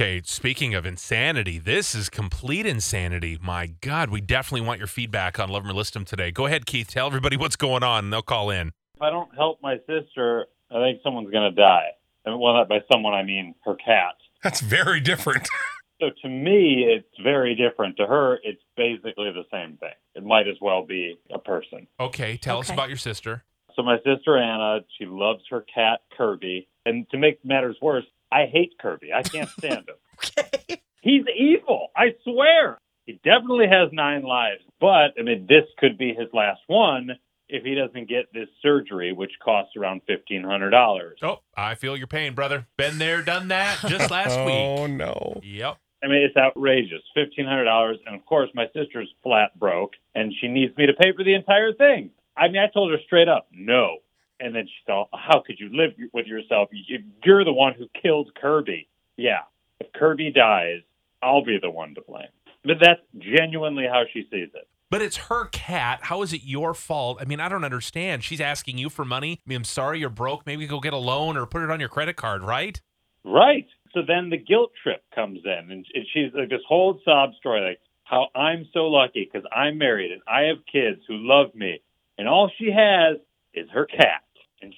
Okay, speaking of insanity, this is complete insanity. My God, we definitely want your feedback on Love 'em or List 'em today. Go ahead, Keith. Tell everybody what's going on, and they'll call in. If I don't help my sister, I think someone's going to die. And well, not by someone, I mean her cat. That's very different. So to me, it's very different. To her, it's basically the same thing. It might as well be a person. Okay, tell us Okay. about your sister. So my sister Anna, she loves her cat Kirby. And to make matters worse, I hate Kirby. I can't stand him. Okay. He's evil. I swear. He definitely has nine lives. But I mean, this could be his last one if he doesn't get this surgery, which costs around fifteen hundred dollars. Oh, I feel your pain, brother. Been there, done that just last oh week. Oh no. Yep. I mean, it's outrageous. Fifteen hundred dollars, and of course, my sister's flat broke, and she needs me to pay for the entire thing. I mean, I told her straight up, no. And then she thought, how could you live with yourself? You- You're the one who killed Kirby. Yeah, if Kirby dies, I'll be the one to blame. But that's genuinely how she sees it. But it's her cat. How is it your fault? I mean, I don't understand. She's asking you for money. I mean, I'm sorry you're broke. Maybe go get a loan or put it on your credit card, right? Right. So then the guilt trip comes in, and she's like this whole sob story, like how I'm so lucky because I'm married and I have kids who love me, and all she has is her cat,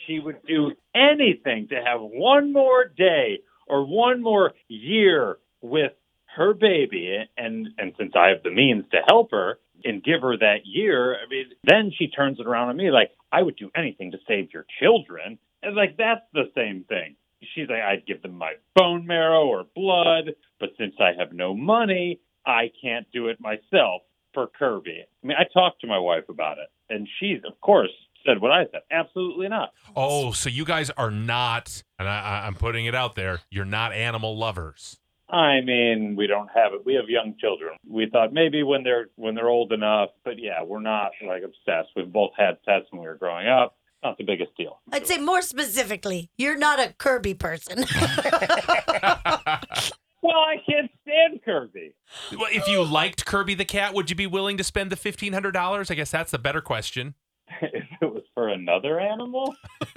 she would do anything to have one more day or one more year with her baby, and and since I have the means to help her and give her that year, I mean, then she turns it around on me like I would do anything to save your children, and like that's the same thing. She's like, I'd give them my bone marrow or blood, but since I have no money, I can't do it myself for Kirby. I mean, I talked to my wife about it, and she's, of course, said what I said. Absolutely not. Oh, so you guys are not, and I, I- I'm putting it out there, you're not animal lovers. I mean, we don't have it. We have young children. We thought maybe when they're when they're old enough, but yeah, we're not like obsessed. We've both had pets when we were growing up. Not the biggest deal. I'd say more specifically, you're not a Kirby person. Well, I can't stand Kirby. Well, if you liked Kirby the cat, would you be willing to spend the fifteen hundred dollars? I guess that's the better question. if it was for another animal,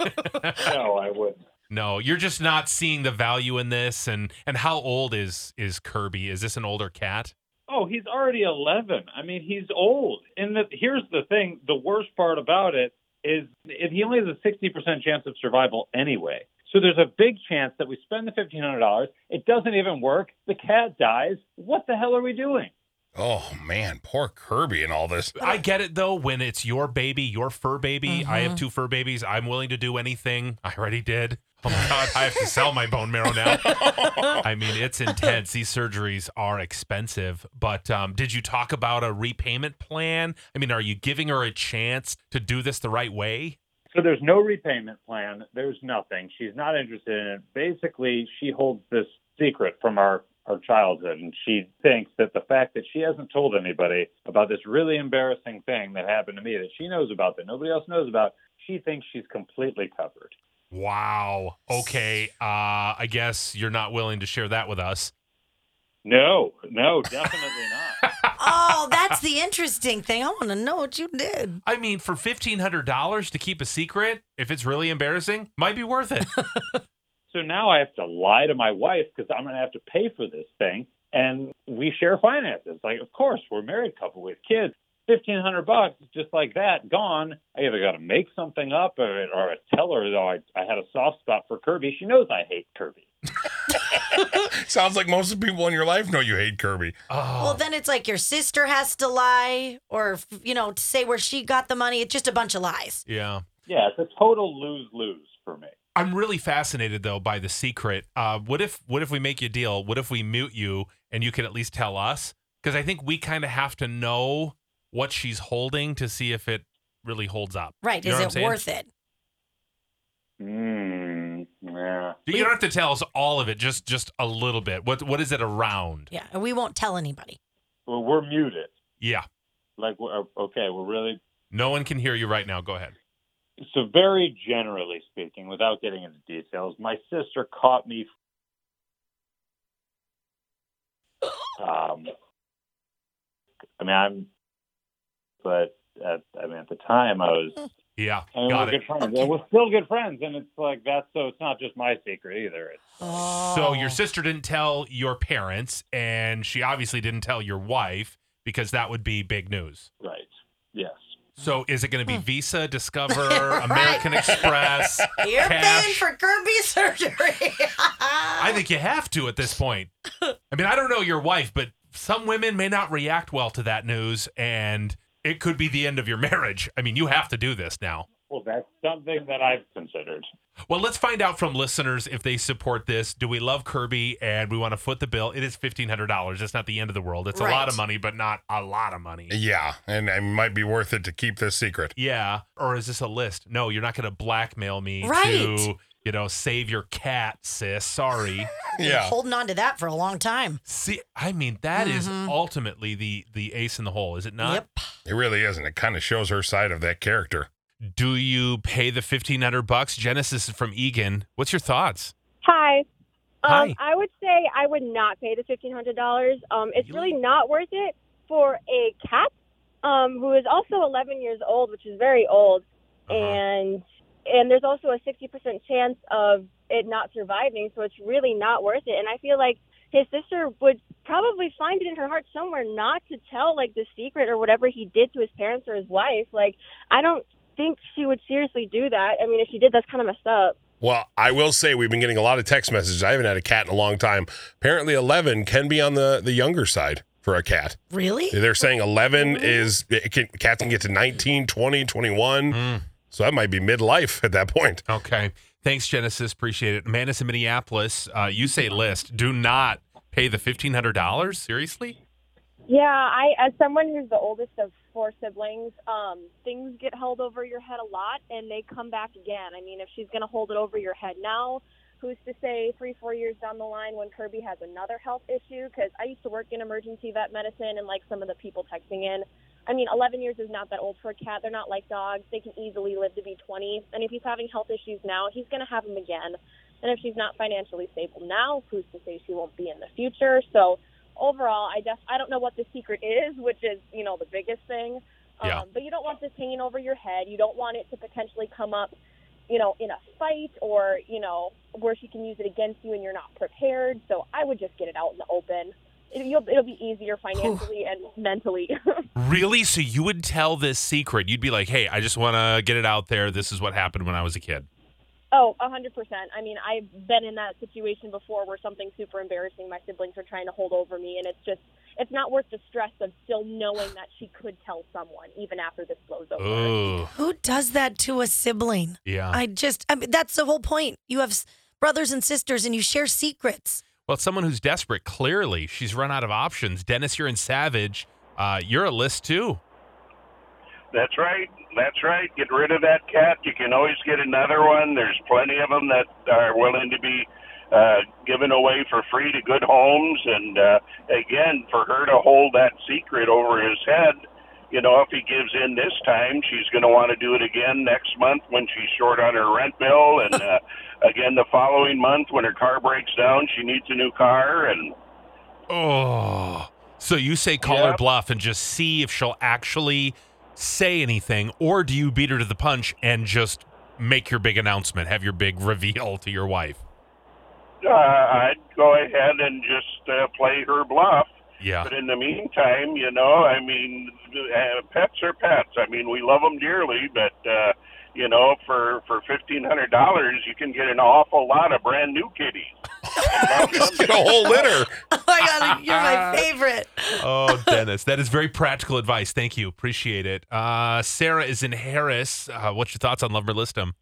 no, I wouldn't. No, you're just not seeing the value in this. And and how old is is Kirby? Is this an older cat? Oh, he's already 11. I mean, he's old. And the, here's the thing the worst part about it is if he only has a 60% chance of survival anyway. So there's a big chance that we spend the $1,500. It doesn't even work. The cat dies. What the hell are we doing? Oh man, poor Kirby and all this. I get it though. When it's your baby, your fur baby. I have two fur babies. I'm willing to do anything. I already did. Oh my god, I have to sell my bone marrow now. I mean, it's intense. These surgeries are expensive. But um, did you talk about a repayment plan? I mean, are you giving her a chance to do this the right way? So there's no repayment plan. There's nothing. She's not interested in it. Basically, she holds this secret from our our childhood, and she thinks that the fact that she hasn't told anybody about this really embarrassing thing that happened to me that she knows about that nobody else knows about, she thinks she's completely covered. Wow. Okay. Uh, I guess you're not willing to share that with us. No, no, definitely not. oh, that's the interesting thing. I want to know what you did. I mean, for fifteen hundred dollars to keep a secret, if it's really embarrassing, might be worth it. So now I have to lie to my wife because I'm going to have to pay for this thing, and we share finances. Like, of course, we're a married couple with kids. Fifteen hundred bucks, just like that, gone. I either got to make something up or, or tell her though I, I had a soft spot for Kirby. She knows I hate Kirby. Sounds like most of the people in your life know you hate Kirby. Oh, Well, then it's like your sister has to lie or, you know, to say where she got the money. It's just a bunch of lies. yeah. Yeah, it's a total lose lose for me. I'm really fascinated though by the secret. Uh, what if what if we make you a deal? What if we mute you and you can at least tell us? Because I think we kind of have to know what she's holding to see if it really holds up. Right. You know Is it saying? worth it? Mm, Yeah. You don't have to tell us all of it, just just a little bit. What what is it around? Yeah, and we won't tell anybody. Well, we're muted. Yeah. Like, we're, okay, we're really. No one can hear you right now. Go ahead. So, very generally speaking, without getting into details, my sister caught me. Um, I mean, I'm, but at, I mean, at the time, I was. Yeah. And Got we're it. good friends. And we're still good friends, and it's like that's so. It's not just my secret either. It's, So Oh. your sister didn't tell your parents, and she obviously didn't tell your wife because that would be big news. right. Yes. So is it going to be hmm. Visa, Discover, American Express? You're paying cash? for Kirby surgery. I think you have to at this point. I mean, I don't know your wife, but some women may not react well to that news, and it could be the end of your marriage. I mean, you have to do this now. Well, that's something that I've considered. Well, let's find out from listeners if they support this. Do we love Kirby and we want to foot the bill? It is fifteen hundred dollars. It's not the end of the world. It's a lot of money, but not a lot of money. Yeah, and it might be worth it to keep this secret. Yeah. Or is this a list? No, you're not going to blackmail me Right. to, you know, save your cat, sis. Sorry. Yeah. holding on to that for a long time. See, I mean, that is mm-hmm. ultimately the the ace in the hole, is it not? yep. It really isn't. It kind of shows her side of that character. Do you pay the fifteen hundred bucks? Genesis from Eagan. What's your thoughts? Hi. Um, Hi. I would say I would not pay the fifteen hundred dollars. Um, it's Really? really not worth it for a cat um, who is also eleven years old, which is very old, Uh-huh. and and there's also a sixty percent chance of it not surviving. So it's really not worth it. And I feel like his sister would probably find it in her heart somewhere not to tell like the secret or whatever he did to his parents or his wife. Like I don't think she would seriously do that. I mean, if she did, that's kind of messed up. Well, I will say we've been getting a lot of text messages. I haven't had a cat in a long time. Apparently, 11 can be on the, the younger side for a cat. Really? They're saying 11 is, it can, cats can get to 19, 20, 21. Mm. So that might be midlife at that point. Okay. Thanks, Genesis. Appreciate it. Manus in Minneapolis, uh, you say list. Do not pay the fifteen hundred dollars. Seriously? Yeah, I as someone who's the oldest of four siblings, um, things get held over your head a lot and they come back again. I mean, if she's going to hold it over your head now, who's to say three, four years down the line when Kirby has another health issue? Because I used to work in emergency vet medicine and like some of the people texting in. I mean, 11 years is not that old for a cat. They're not like dogs. They can easily live to be 20. And if he's having health issues now, he's going to have them again. And if she's not financially stable now, who's to say she won't be in the future? So overall, I def- I don't know what the secret is, which is you know the biggest thing. Um, Yeah. But you don't want this hanging over your head. You don't want it to potentially come up, you know, in a fight or you know where she can use it against you and you're not prepared. So I would just get it out in the open. It, you'll, it'll be easier financially and mentally. Really? So you would tell this secret? You'd be like, "Hey, I just want to get it out there. This is what happened when I was a kid." Oh, a hundred percent. I mean, I've been in that situation before where something super embarrassing my siblings are trying to hold over me, and it's just it's not worth the stress of still knowing that she could tell someone even after this blows over. Oh, Who does that to a sibling? yeah. I just, I mean, that's the whole point. You have brothers and sisters and you share secrets. Well, someone who's desperate. Clearly, she's run out of options. Dennis, you're in Savage. Uh, you're a list too. That's right. That's right. Get rid of that cat. You can always get another one. There's plenty of them that are willing to be uh, given away for free to good homes. And uh, again, for her to hold that secret over his head, you know, if he gives in this time, she's going to want to do it again next month when she's short on her rent bill, and uh, again the following month when her car breaks down, she needs a new car, and Oh, so you say call her bluff and just see if she'll actually say anything, or do you beat her to the punch and just make your big announcement, have your big reveal to your wife? uh, I'd go ahead and just uh, play her bluff. Yeah. But in the meantime, you know, I mean, uh, pets are pets. I mean, we love them dearly, but uh, you know, for for fifteen hundred dollars, you can get an awful lot of brand new kitties. Just get a whole litter. Oh my God, you're my favorite. Oh, Dennis, that is very practical advice. Thank you. Appreciate it. Uh, Sarah is in Harris. Uh, what's your thoughts on Love or List 'em?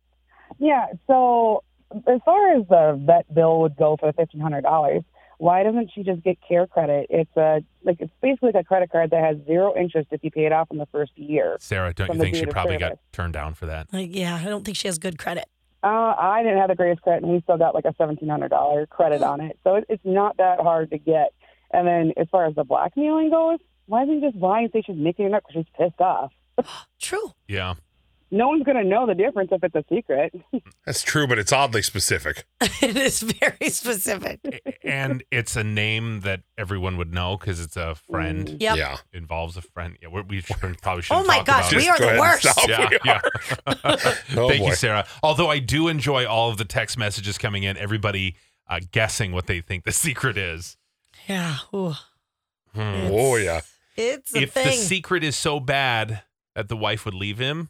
Yeah. So as far as the vet bill would go for the fifteen hundred dollars, why doesn't she just get CareCredit? It's a like it's basically like a credit card that has zero interest if you pay it off in the first year. Sarah, don't you think she date of probably got turned down for that? Like, yeah, I don't think she has good credit. Uh, I didn't have the greatest credit, and we still got like a seventeen hundred dollar credit on it. So it, it's not that hard to get. And then as far as the blackmailing goes, why isn't he just lying? Say she's making it up because she's pissed off. True. Yeah. No one's gonna know the difference if it's a secret. That's true, but it's oddly specific. it is very specific. and it's a name that everyone would know because it's a friend. Yep. Yeah. Involves a friend. Yeah, we're, we should, probably should. Oh my gosh, we Just are go the ahead and worst. stop. Yeah, We yeah. Oh, Thank boy. you, Sarah. Although I do enjoy all of the text messages coming in, everybody uh, guessing what they think the secret is. Yeah. Hmm. Oh yeah. It's a If the secret is so bad that the wife would leave him,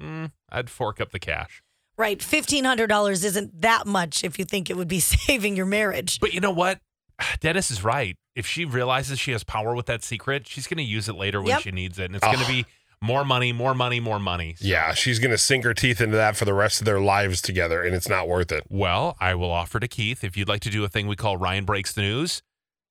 mm, I'd fork up the cash. right. $1,500 isn't that much if you think it would be saving your marriage. But you know what? Dennis is right. If she realizes she has power with that secret, she's going to use it later when Yep. she needs it. And it's going to be more money, more money, more money. So- Yeah, she's gonna sink her teeth into that for the rest of their lives together, and it's not worth it. Well, I will offer to Keith if you'd like to do a thing we call Ryan Breaks the News,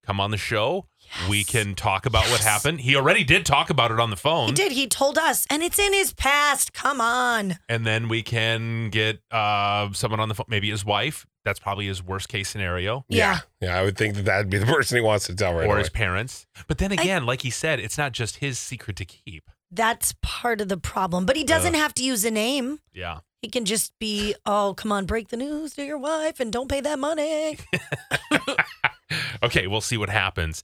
come on the show. We can talk about what happened. He already did talk about it on the phone. He did. He told us, and it's in his past. Come on. And then we can get uh, someone on the phone, maybe his wife. That's probably his worst case scenario. Yeah. yeah, I would think that that'd be the person he wants to tell right or away. his parents. But then again, like he said, it's not just his secret to keep. That's part of the problem. But he doesn't have to use a name. Yeah. He can just be, oh, come on, break the news to your wife and don't pay that money. Okay, we'll see what happens.